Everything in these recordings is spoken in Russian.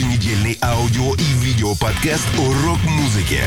еженедельный аудио и видео-подкаст урок музыки.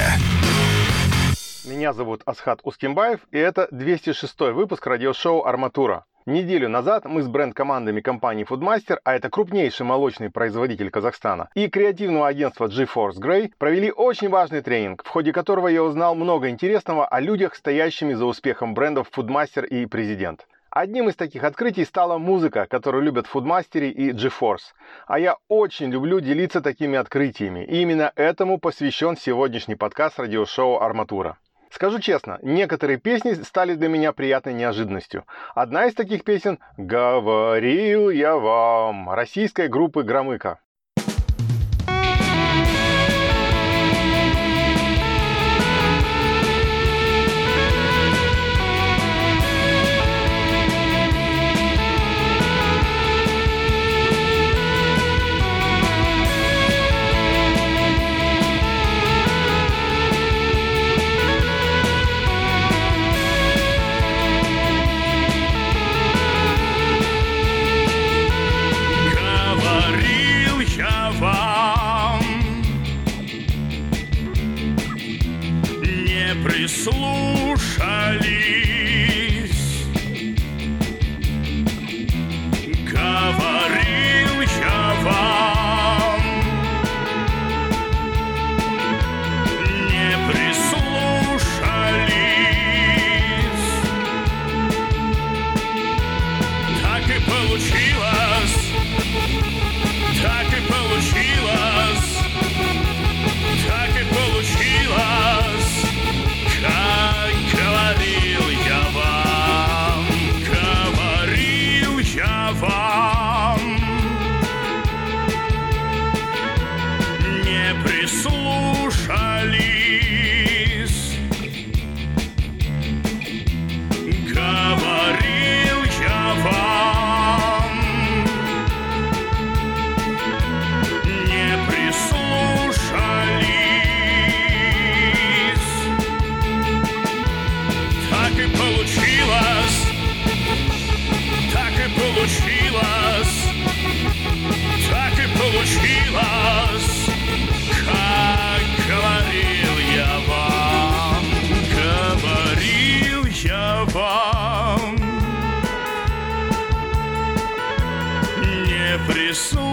Меня зовут Асхат Ускимбаев, и это 206 выпуск радиошоу «Арматура». Неделю назад мы с бренд-командами компании Foodmaster, а это крупнейший молочный производитель Казахстана, и креативного агентства GeForce Grey провели очень важный тренинг, в ходе которого я узнал много интересного о людях, стоящими за успехом брендов Foodmaster и Президент. Одним из таких открытий стала музыка, которую любят Foodmaster и GeForce. А я очень люблю делиться такими открытиями, и именно этому посвящен сегодняшний подкаст радиошоу «Арматура». Скажу честно, некоторые песни стали для меня приятной неожиданностью. Одна из таких песен «Говорил я вам» российской группы «Громыка». Не прислушались. Не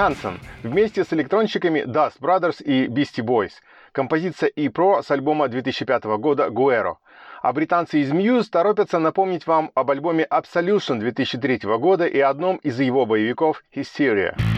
Хансен вместе с электронщиками Dust Brothers и Beastie Boys. Композиция E Pro с альбома 2005 года Guero. А британцы из Muse торопятся напомнить вам об альбоме Absolution 2003 года и одном из его боевиков Hysteria.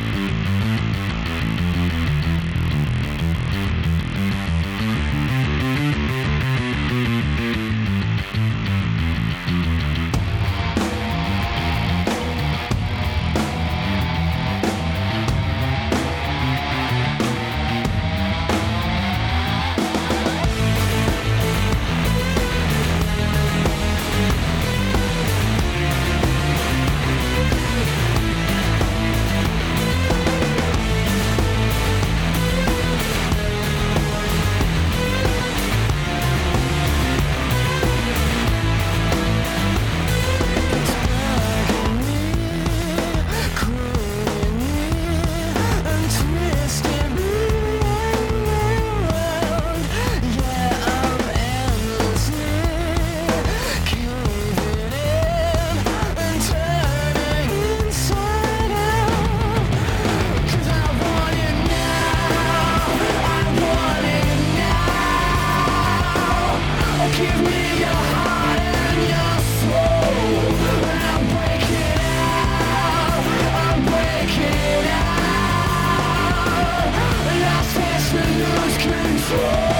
asking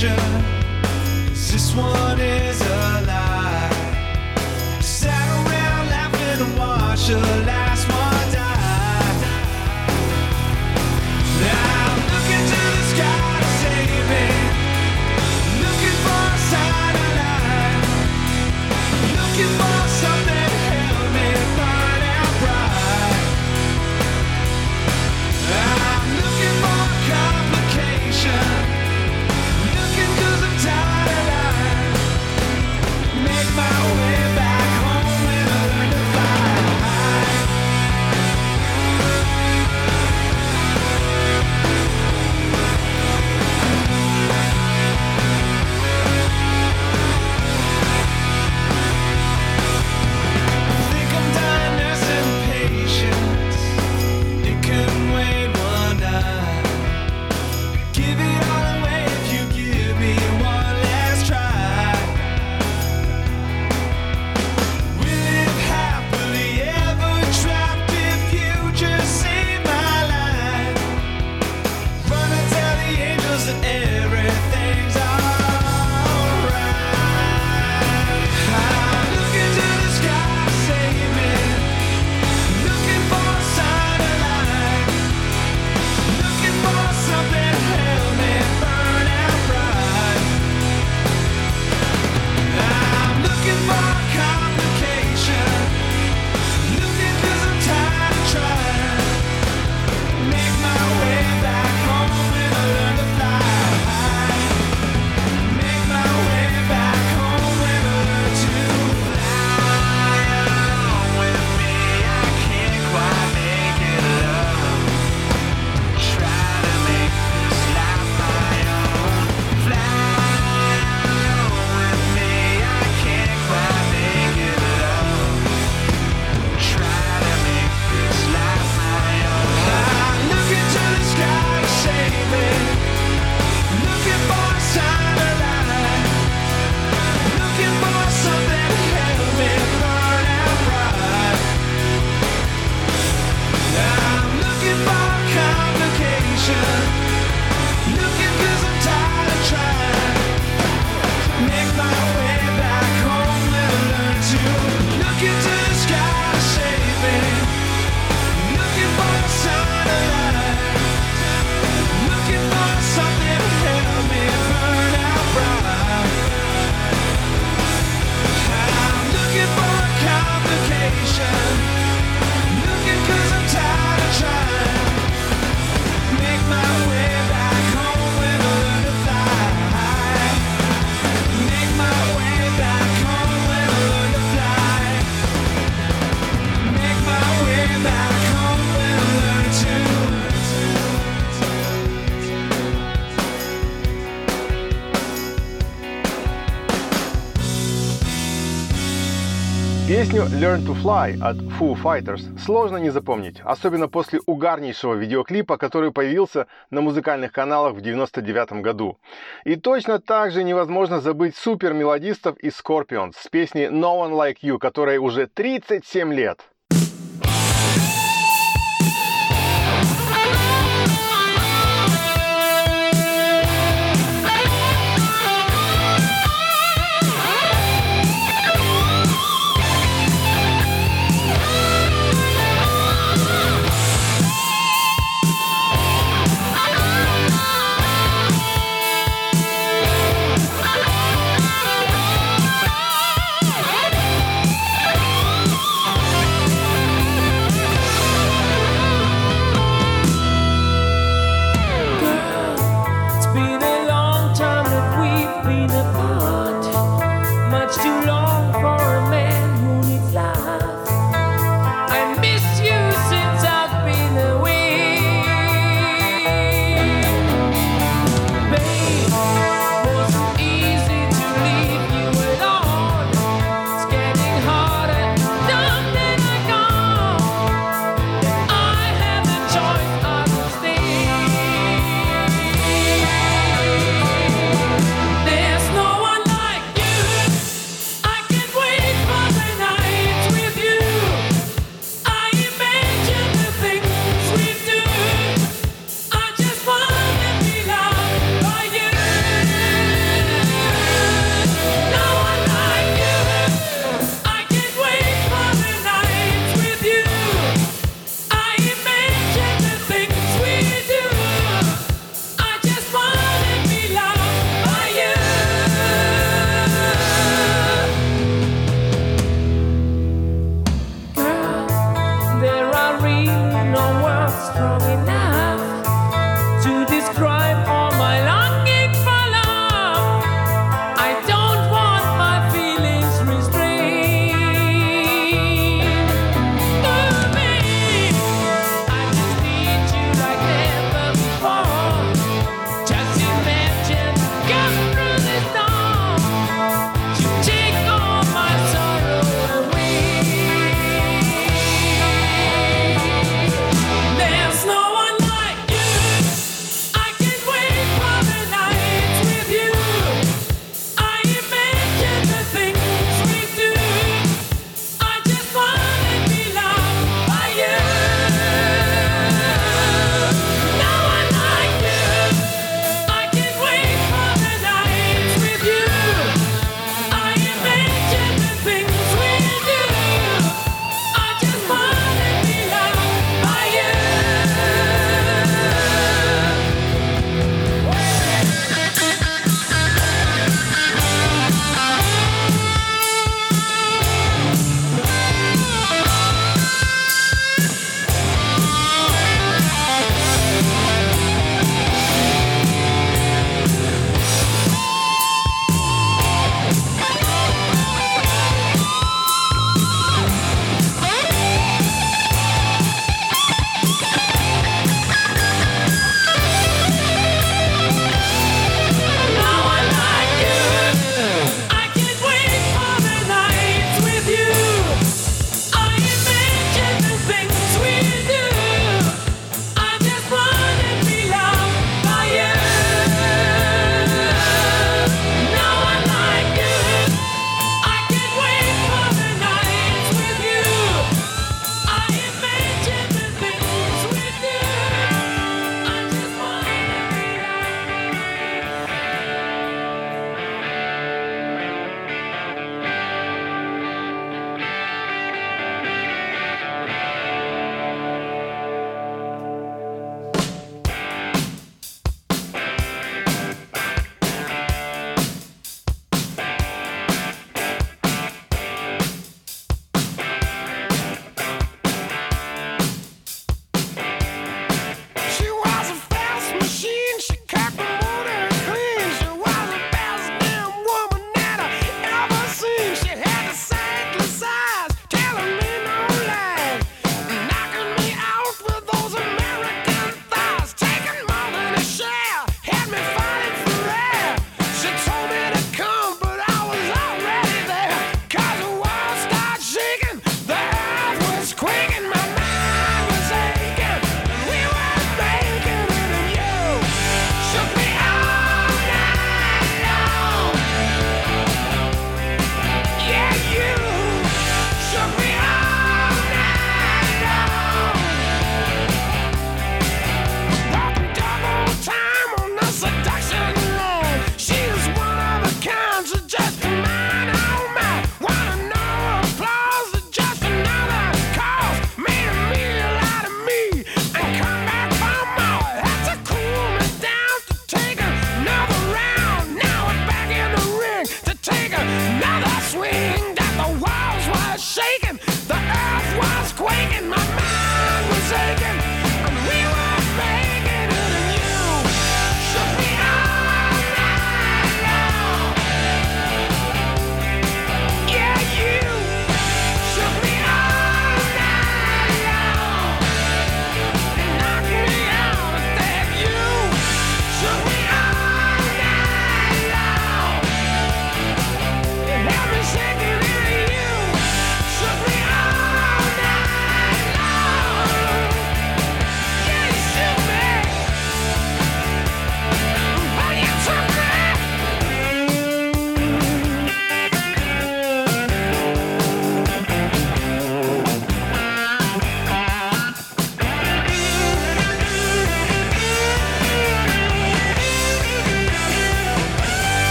picture. This one Песню «Learn to Fly» от Foo Fighters сложно не запомнить, особенно после угарнейшего видеоклипа, который появился на музыкальных каналах в 99 году. И точно так же невозможно забыть супер мелодистов из Scorpions с песней «No One Like You», которой уже 37 лет.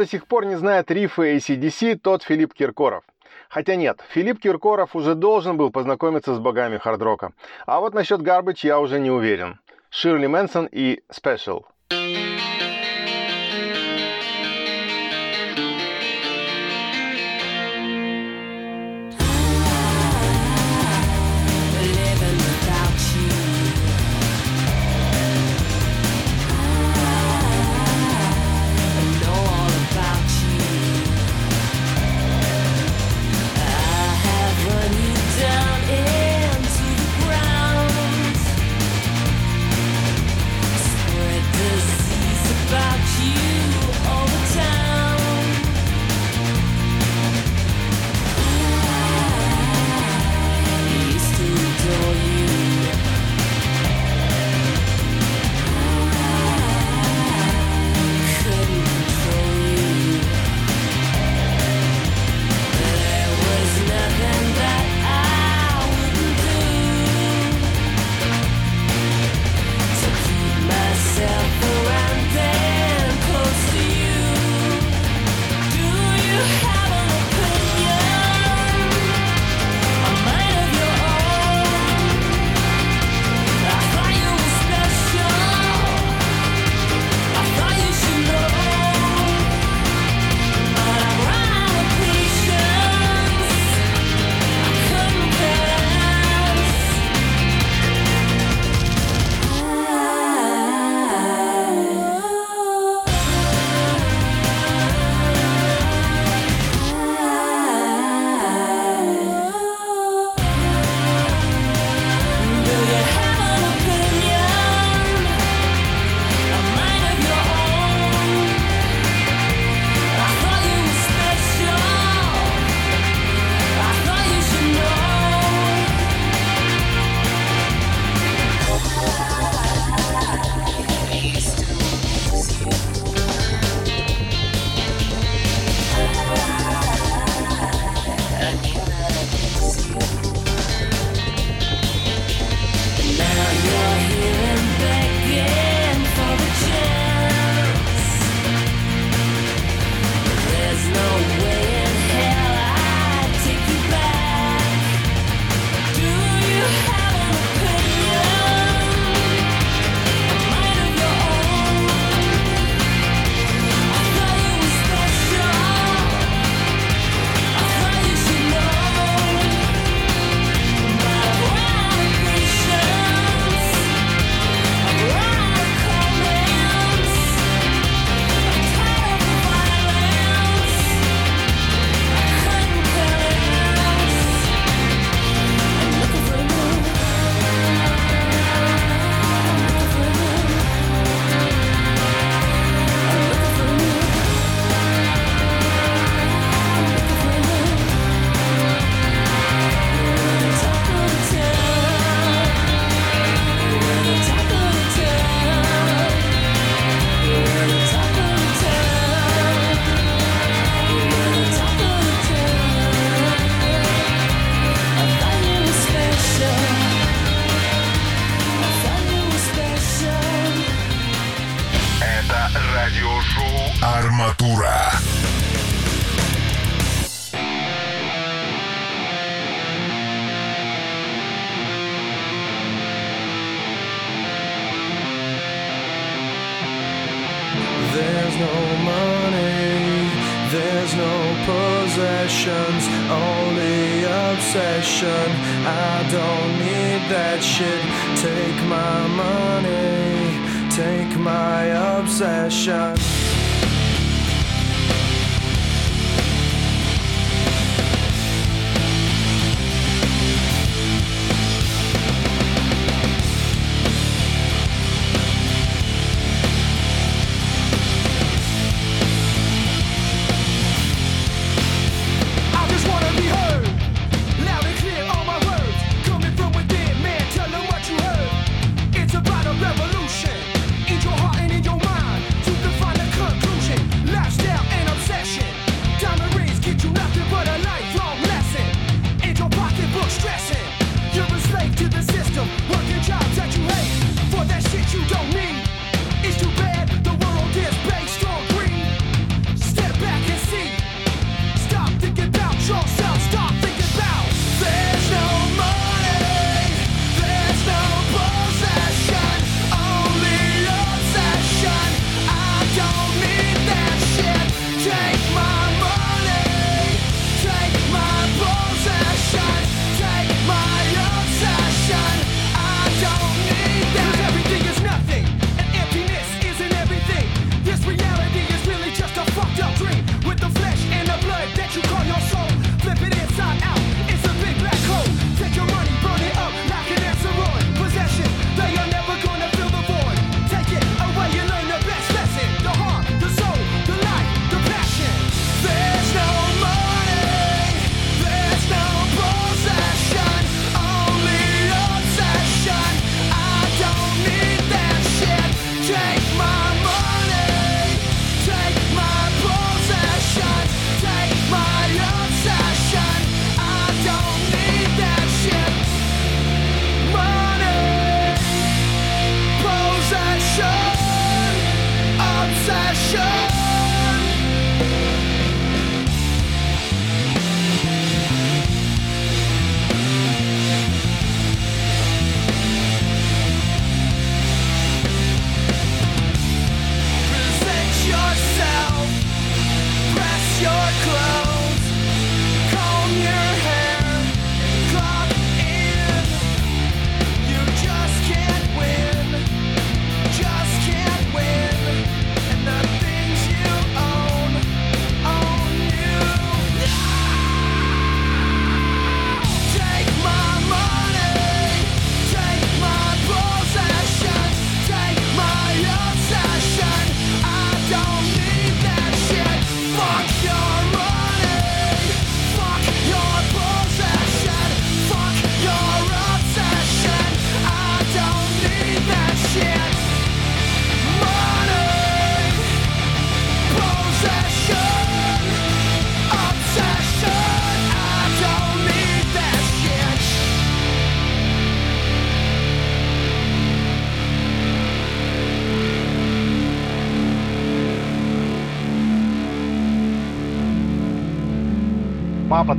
до сих пор не знает рифы ACDC тот Филипп Киркоров. Хотя нет, Филипп Киркоров уже должен был познакомиться с богами хардрока. А вот насчет гарбич я уже не уверен. Ширли Мэнсон и Special.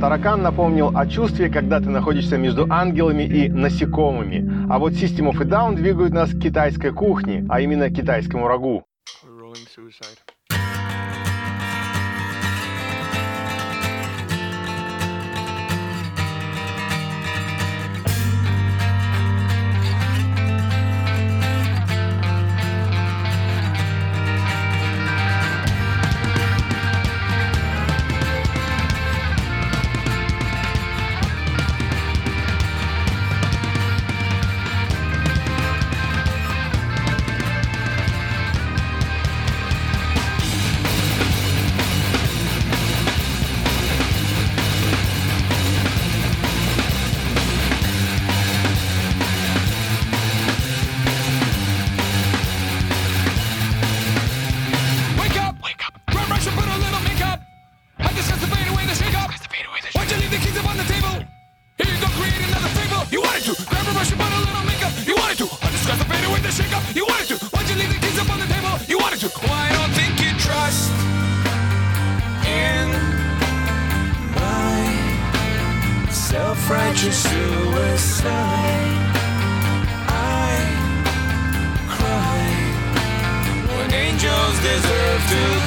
таракан напомнил о чувстве, когда ты находишься между ангелами и насекомыми. А вот System of a Down двигают нас к китайской кухне, а именно к китайскому рагу. French suicide. I cry when angels deserve to.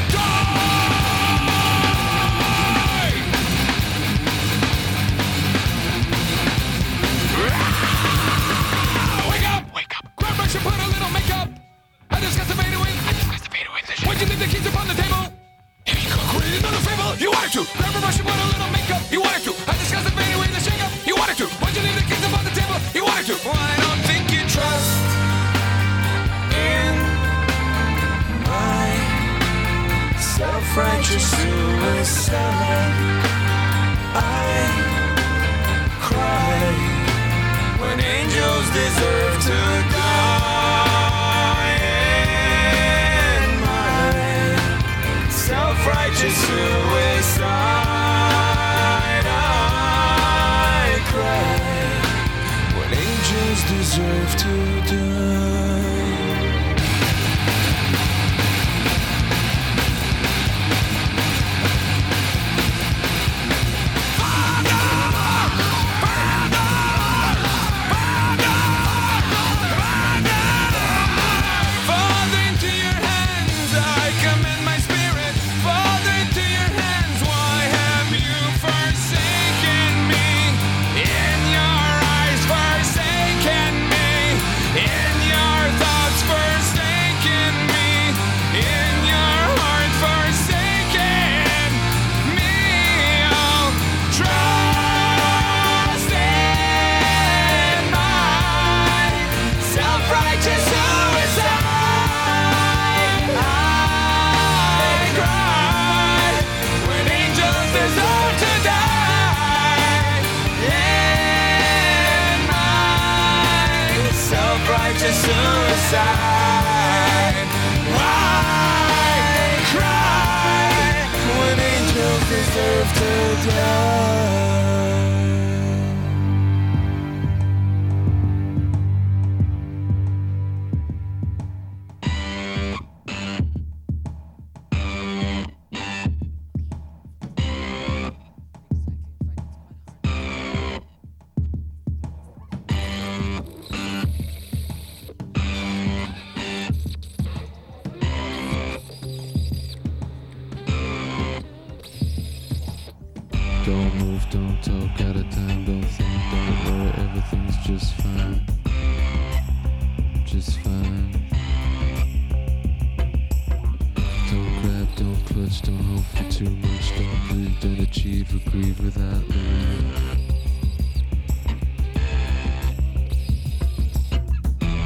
After too much, don't live, don't achieve or grieve without me.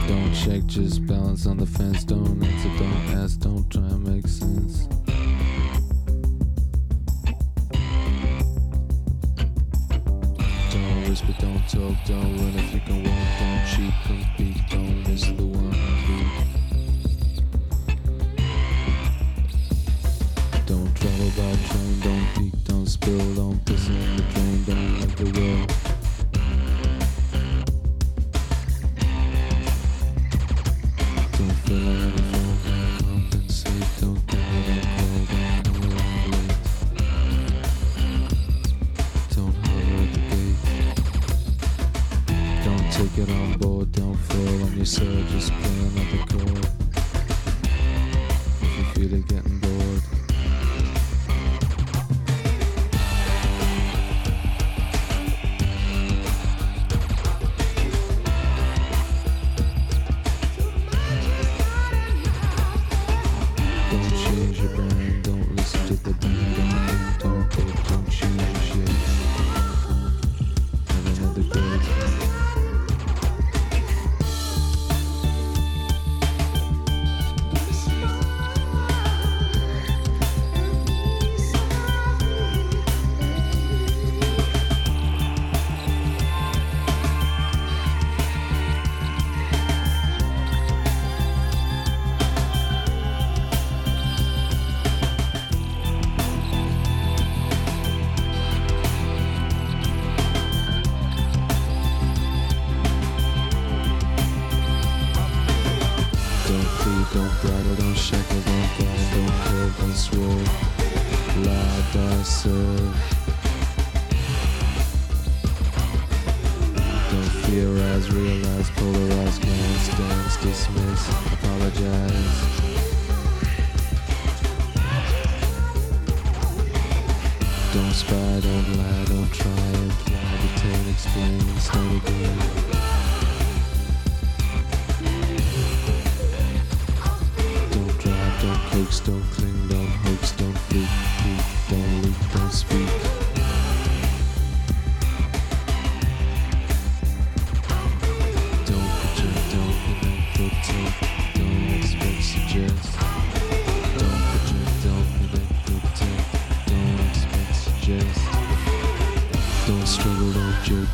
Don't check, just balance on the fence. Don't answer, don't ask, don't try and make sense. Don't whisper, don't talk, don't run if you can walk, don't cheat, compete.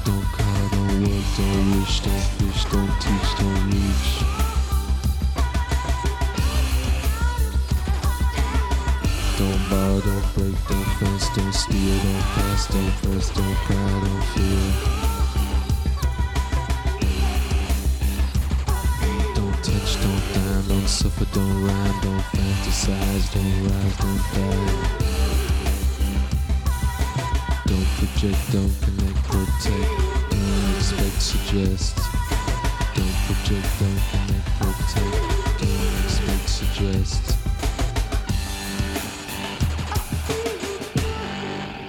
Don't jerk, don't work, don't wish, don't fish, don't teach, don't reach. Don't borrow, don't break, don't fence, don't steal, don't pass, don't press, don't cry, don't feel. Don't touch, don't dine, don't suffer, don't rhyme, don't fantasize, don't rise, don't die. Don't project, don't protect, don't expect, suggest. Don't project, don't connect, protect, don't expect, suggest.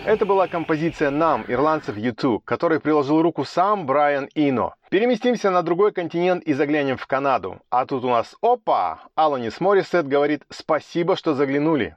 Это была композиция «Нам» ирландцев YouTube, которой приложил руку сам Брайан Ино. Переместимся на другой континент и заглянем в Канаду. А тут у нас опа! Аланис Морисет говорит «Спасибо, что заглянули».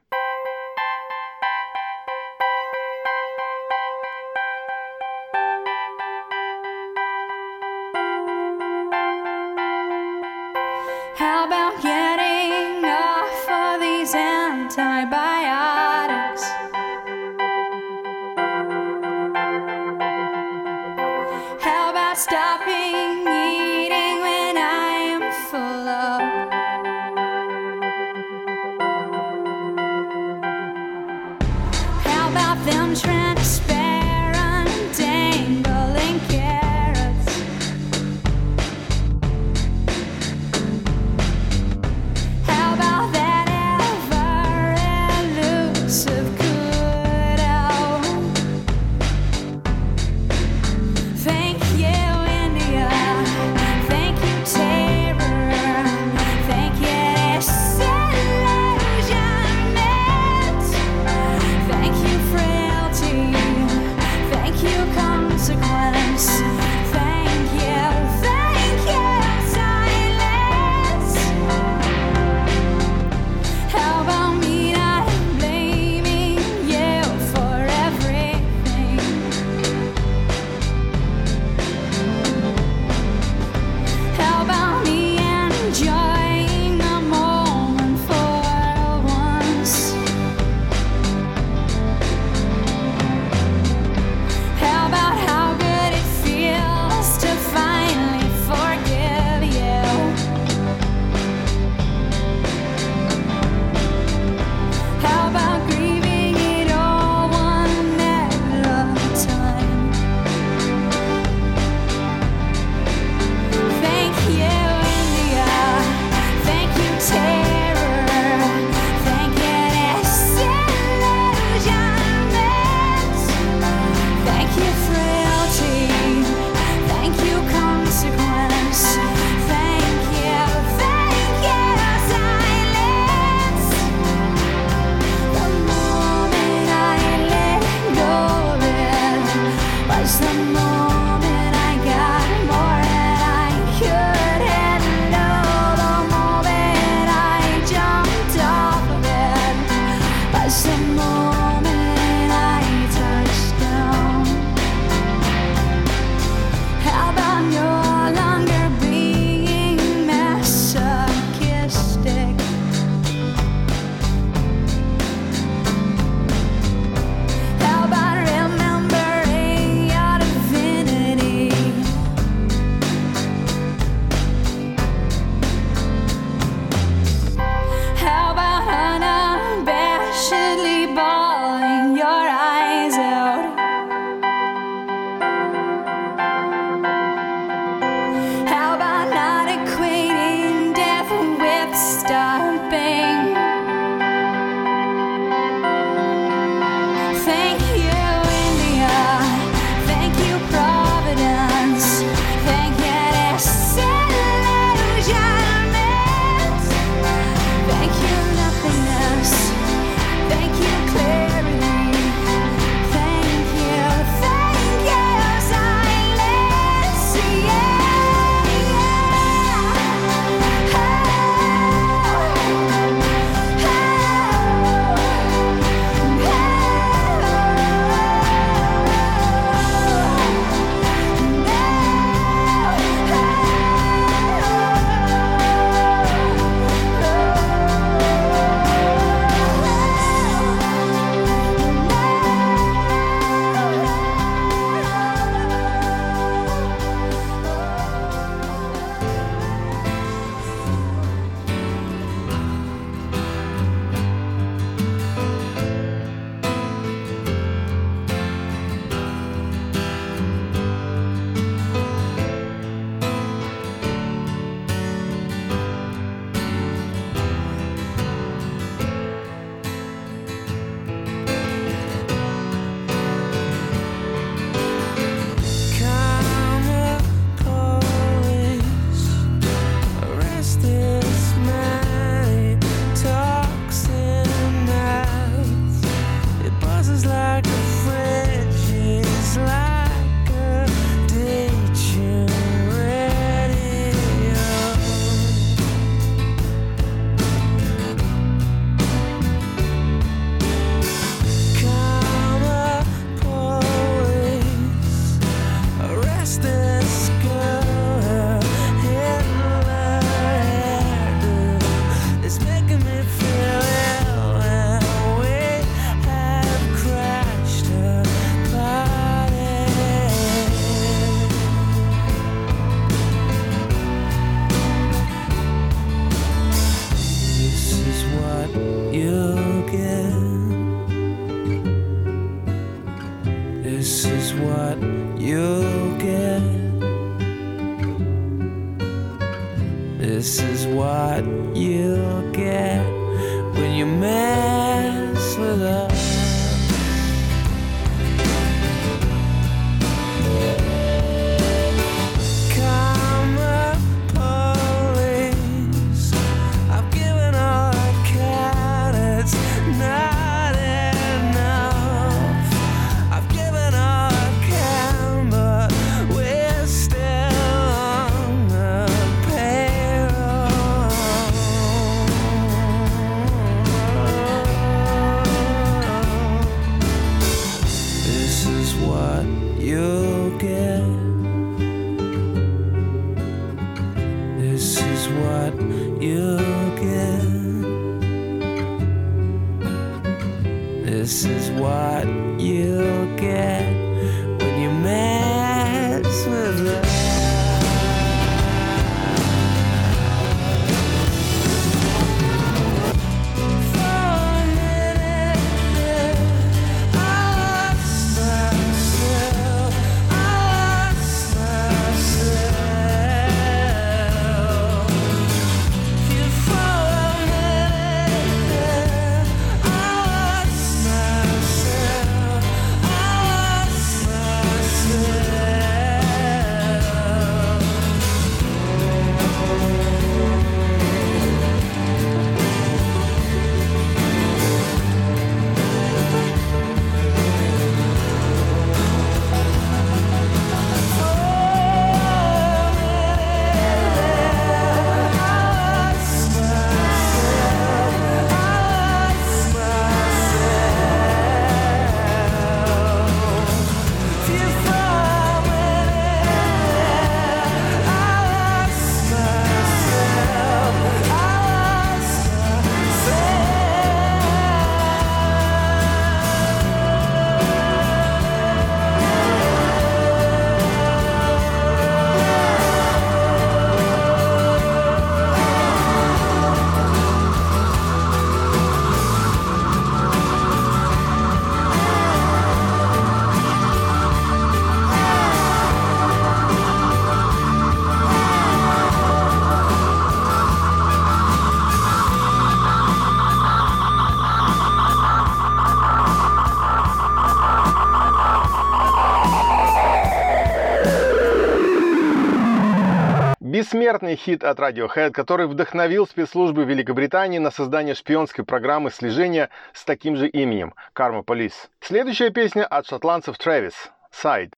Бессмертный хит от Radiohead, который вдохновил спецслужбы Великобритании на создание шпионской программы слежения с таким же именем – Karma Police. Следующая песня от шотландцев Travis – Side.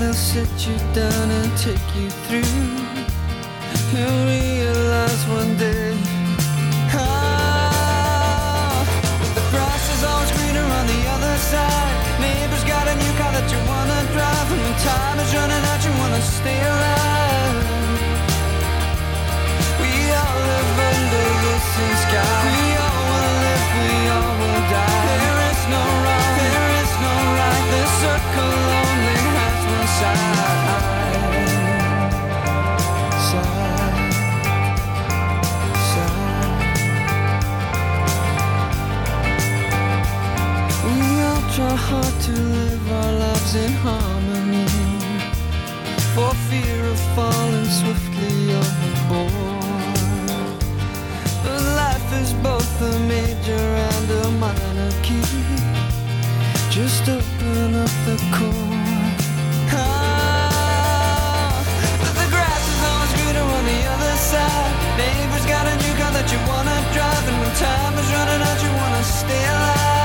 They'll sit you down and take you through. You'll realize one day. ah, the grass is always greener on the other side. Neighbor's got a new car that you wanna drive, and when time is running out, you wanna stay alive. Lives in harmony for fear of falling swiftly overboard. But life is both a major and a minor key. Just open up the chord. Ah, but the grass is always greener on the other side. Neighbor's got a new car that you wanna drive, and when time is running out, you wanna stay alive.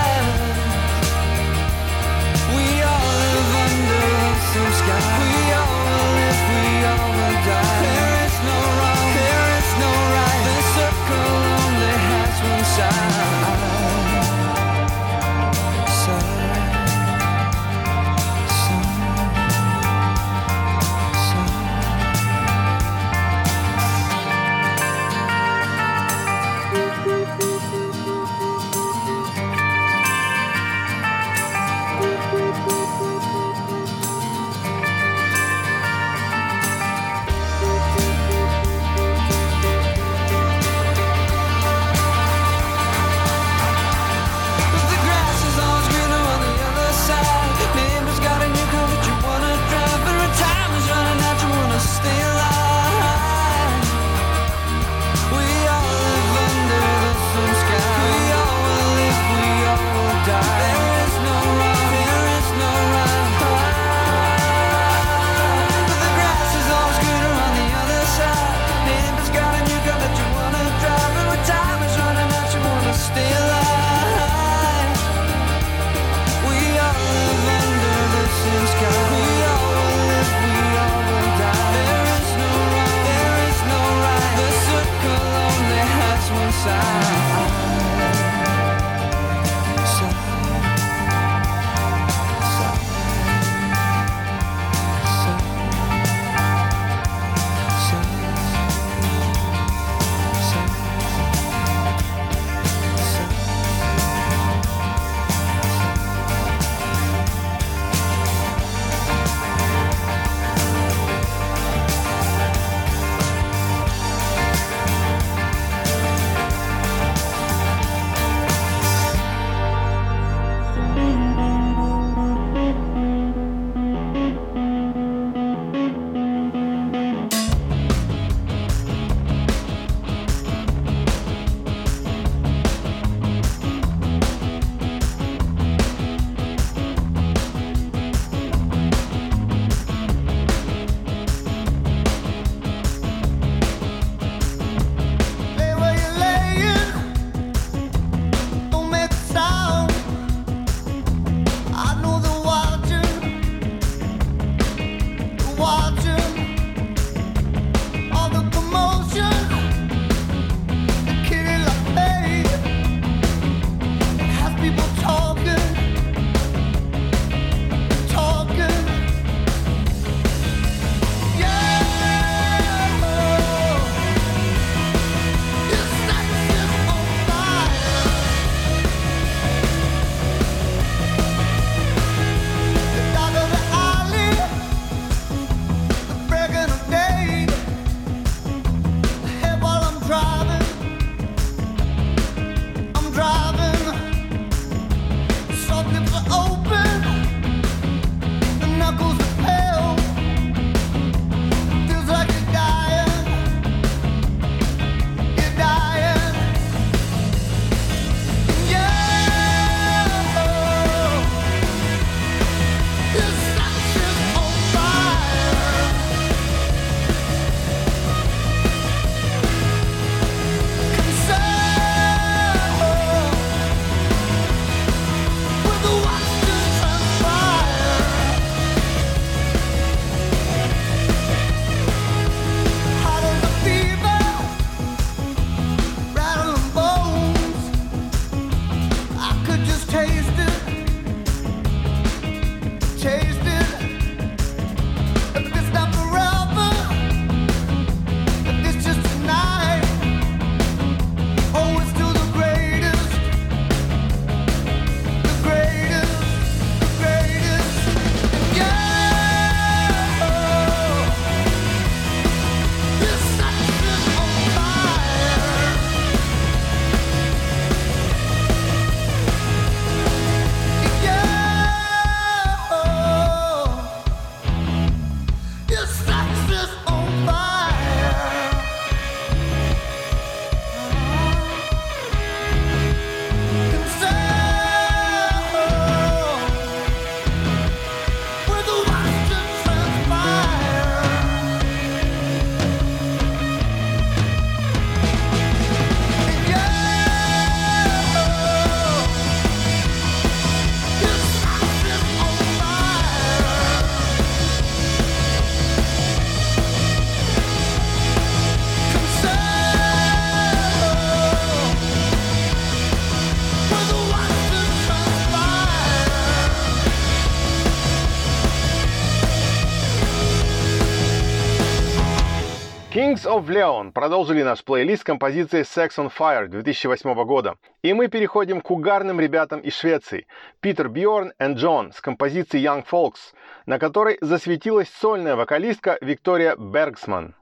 Sky. Kings of Leon продолжили наш плейлист композиции Sex on Fire 2008 года. И мы переходим к угарным ребятам из Швеции. Питер Бьорн и Джон с композицией Young Folks, на которой засветилась сольная вокалистка Виктория Бергсман.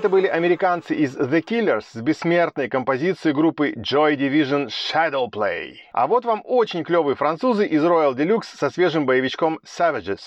это были американцы из The Killers с бессмертной композицией группы Joy Division Shadowplay. А вот вам очень клевые французы из Royal Deluxe со свежим боевичком Savages.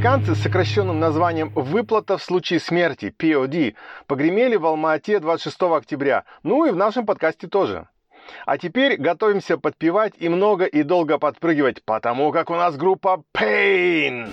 Американцы с сокращенным названием «Выплата в случае смерти» POD погремели в Алма-Ате 26 октября, ну и в нашем подкасте тоже. А теперь готовимся подпевать и много и долго подпрыгивать, потому как у нас группа Pain.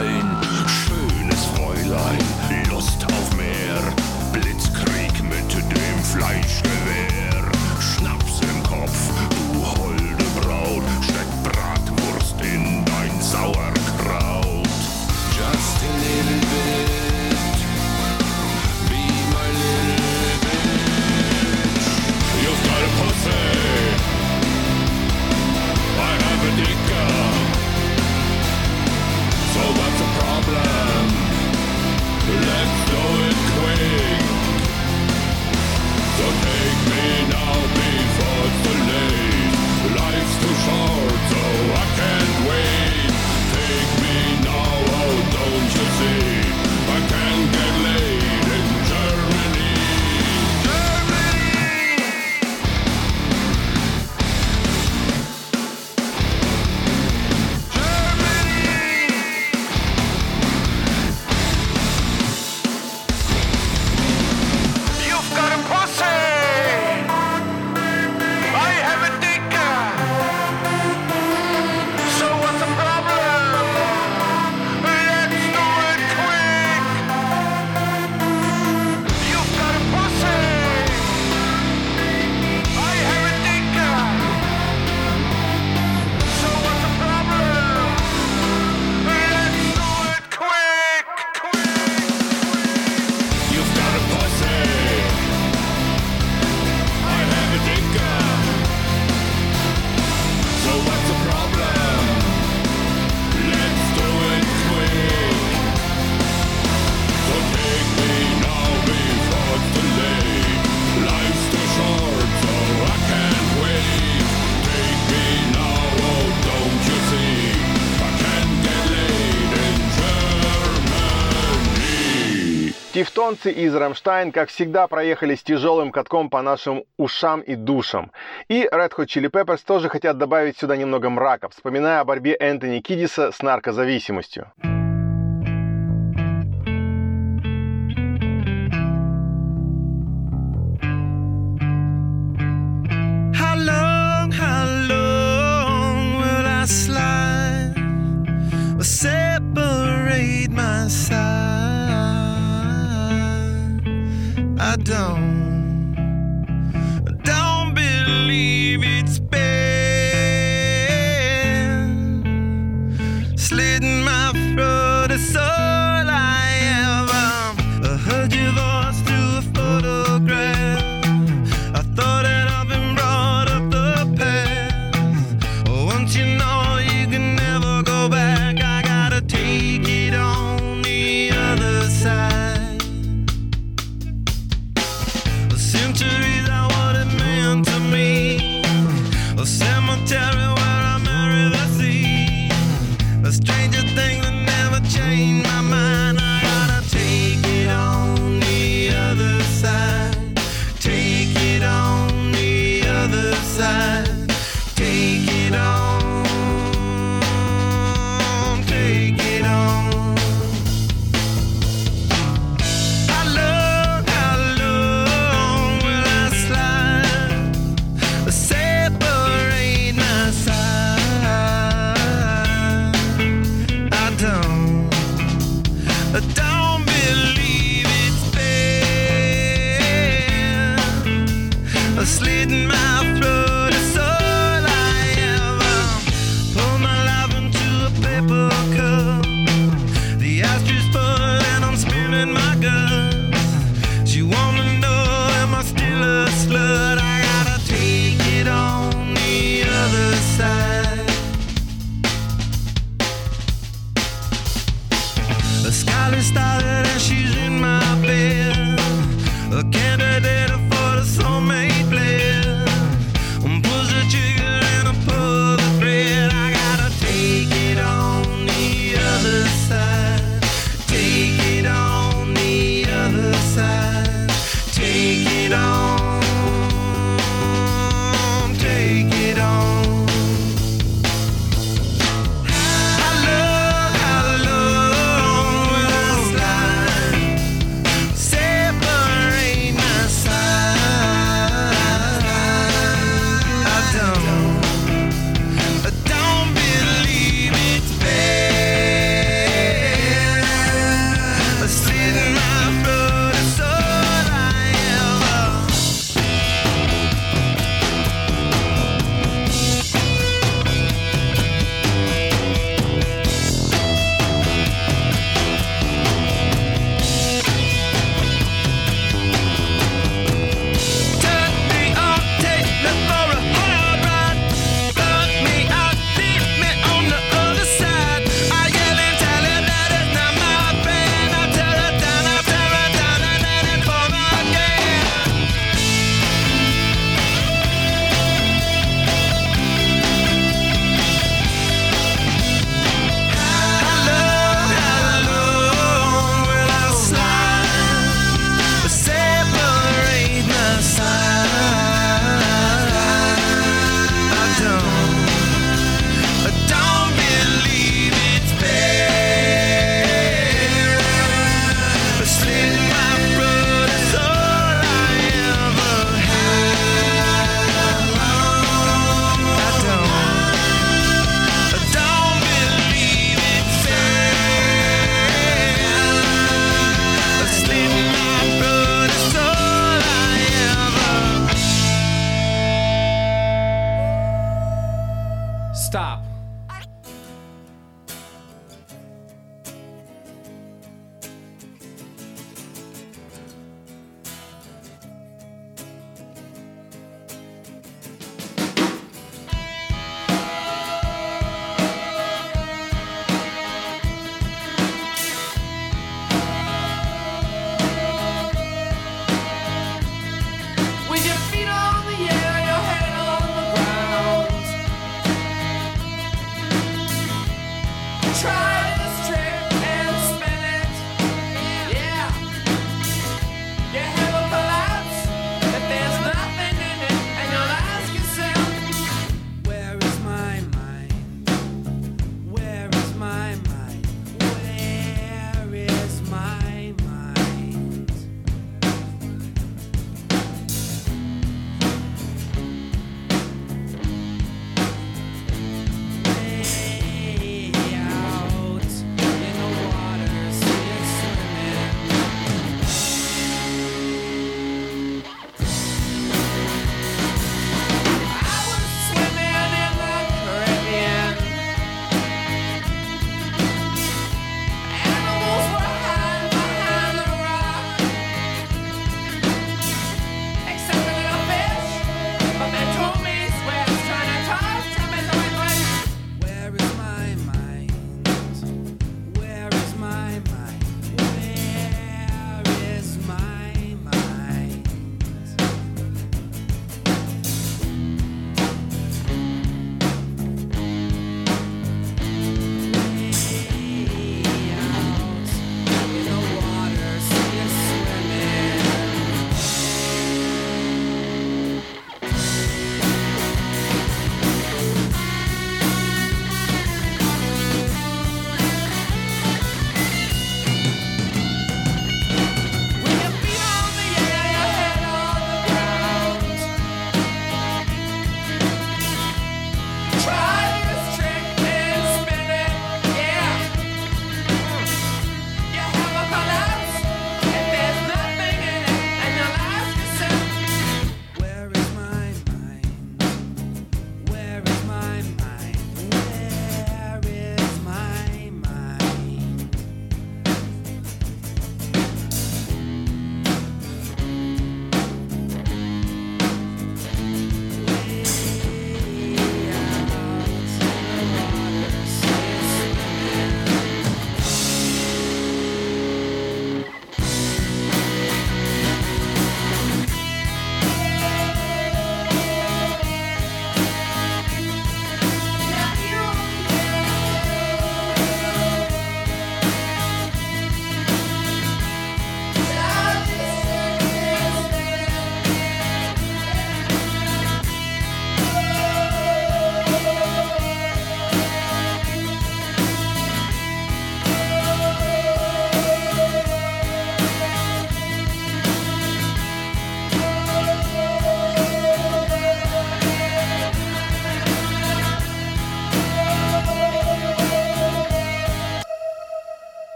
ein schönes Fräulein. Тевтонцы из Рамштайн, как всегда, проехали с тяжелым катком по нашим ушам и душам. И Red Hot Chili Peppers тоже хотят добавить сюда немного мрака, вспоминая о борьбе Энтони Кидиса с наркозависимостью. I don't, don't believe it's been slitting my throat. So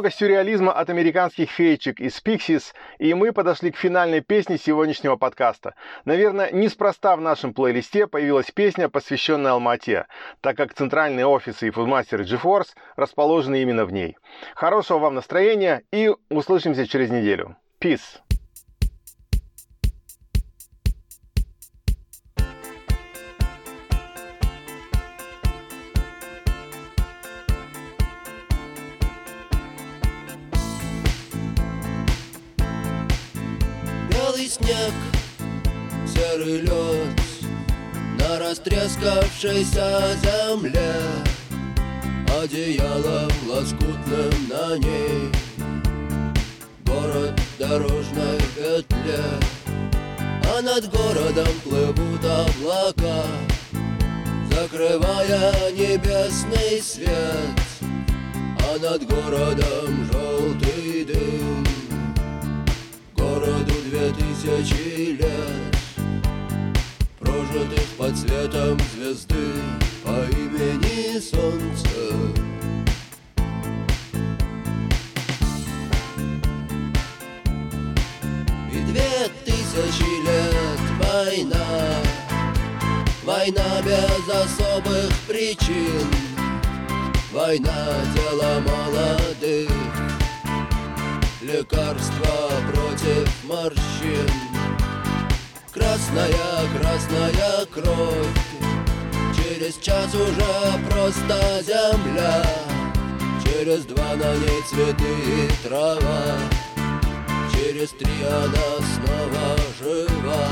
Немного сюрреализма от американских феечек из Pixies, и мы подошли к финальной песне сегодняшнего подкаста. Наверное, неспроста в нашем плейлисте появилась песня, посвященная Алмате, так как центральные офисы и фудмастеры GeForce расположены именно в ней. Хорошего вам настроения и услышимся через неделю. Peace! Снег, серый лед На растрескавшейся земле. Одеялом лоскутным на ней Город в дорожной петле. А над городом плывут облака Закрывая небесный свет. А над городом желтый дым Городу две тысячи лет Прожитых под светом звезды По имени Солнце. И две тысячи лет война Война без особых причин Война дела молодых Лекарства против морщин. Красная, красная кровь. Через час уже просто земля. Через два на ней цветы и трава. Через три она снова жива.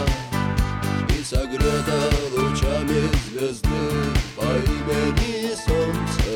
И согрета лучами звезды По имени Солнце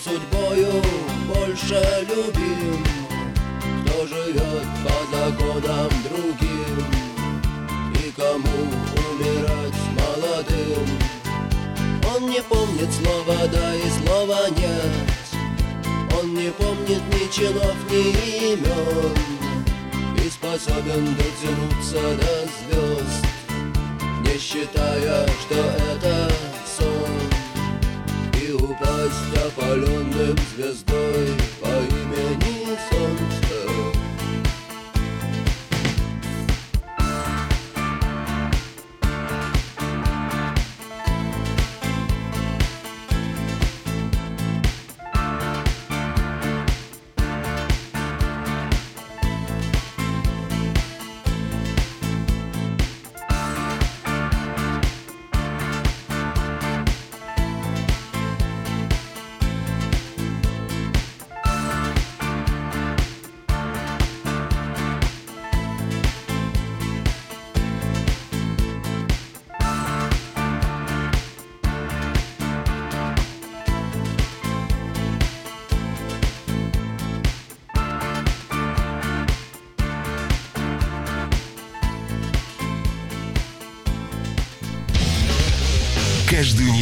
судьбою больше любим. Кто живет по законам другим? И кому умирать молодым? Он не помнит слова «да» и слова «нет» Он не помнит ни чинов, ни имен. И способен дотянуться до звезд не считая, что это И упасть опаленным звездой по имени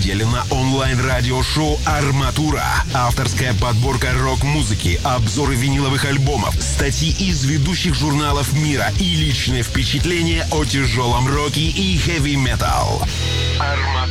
Неделю на онлайн-радиошоу «Арматура». Авторская подборка рок-музыки, обзоры виниловых альбомов, статьи из ведущих журналов мира и личные впечатления о тяжелом роке и хэви-метал. «Арматура».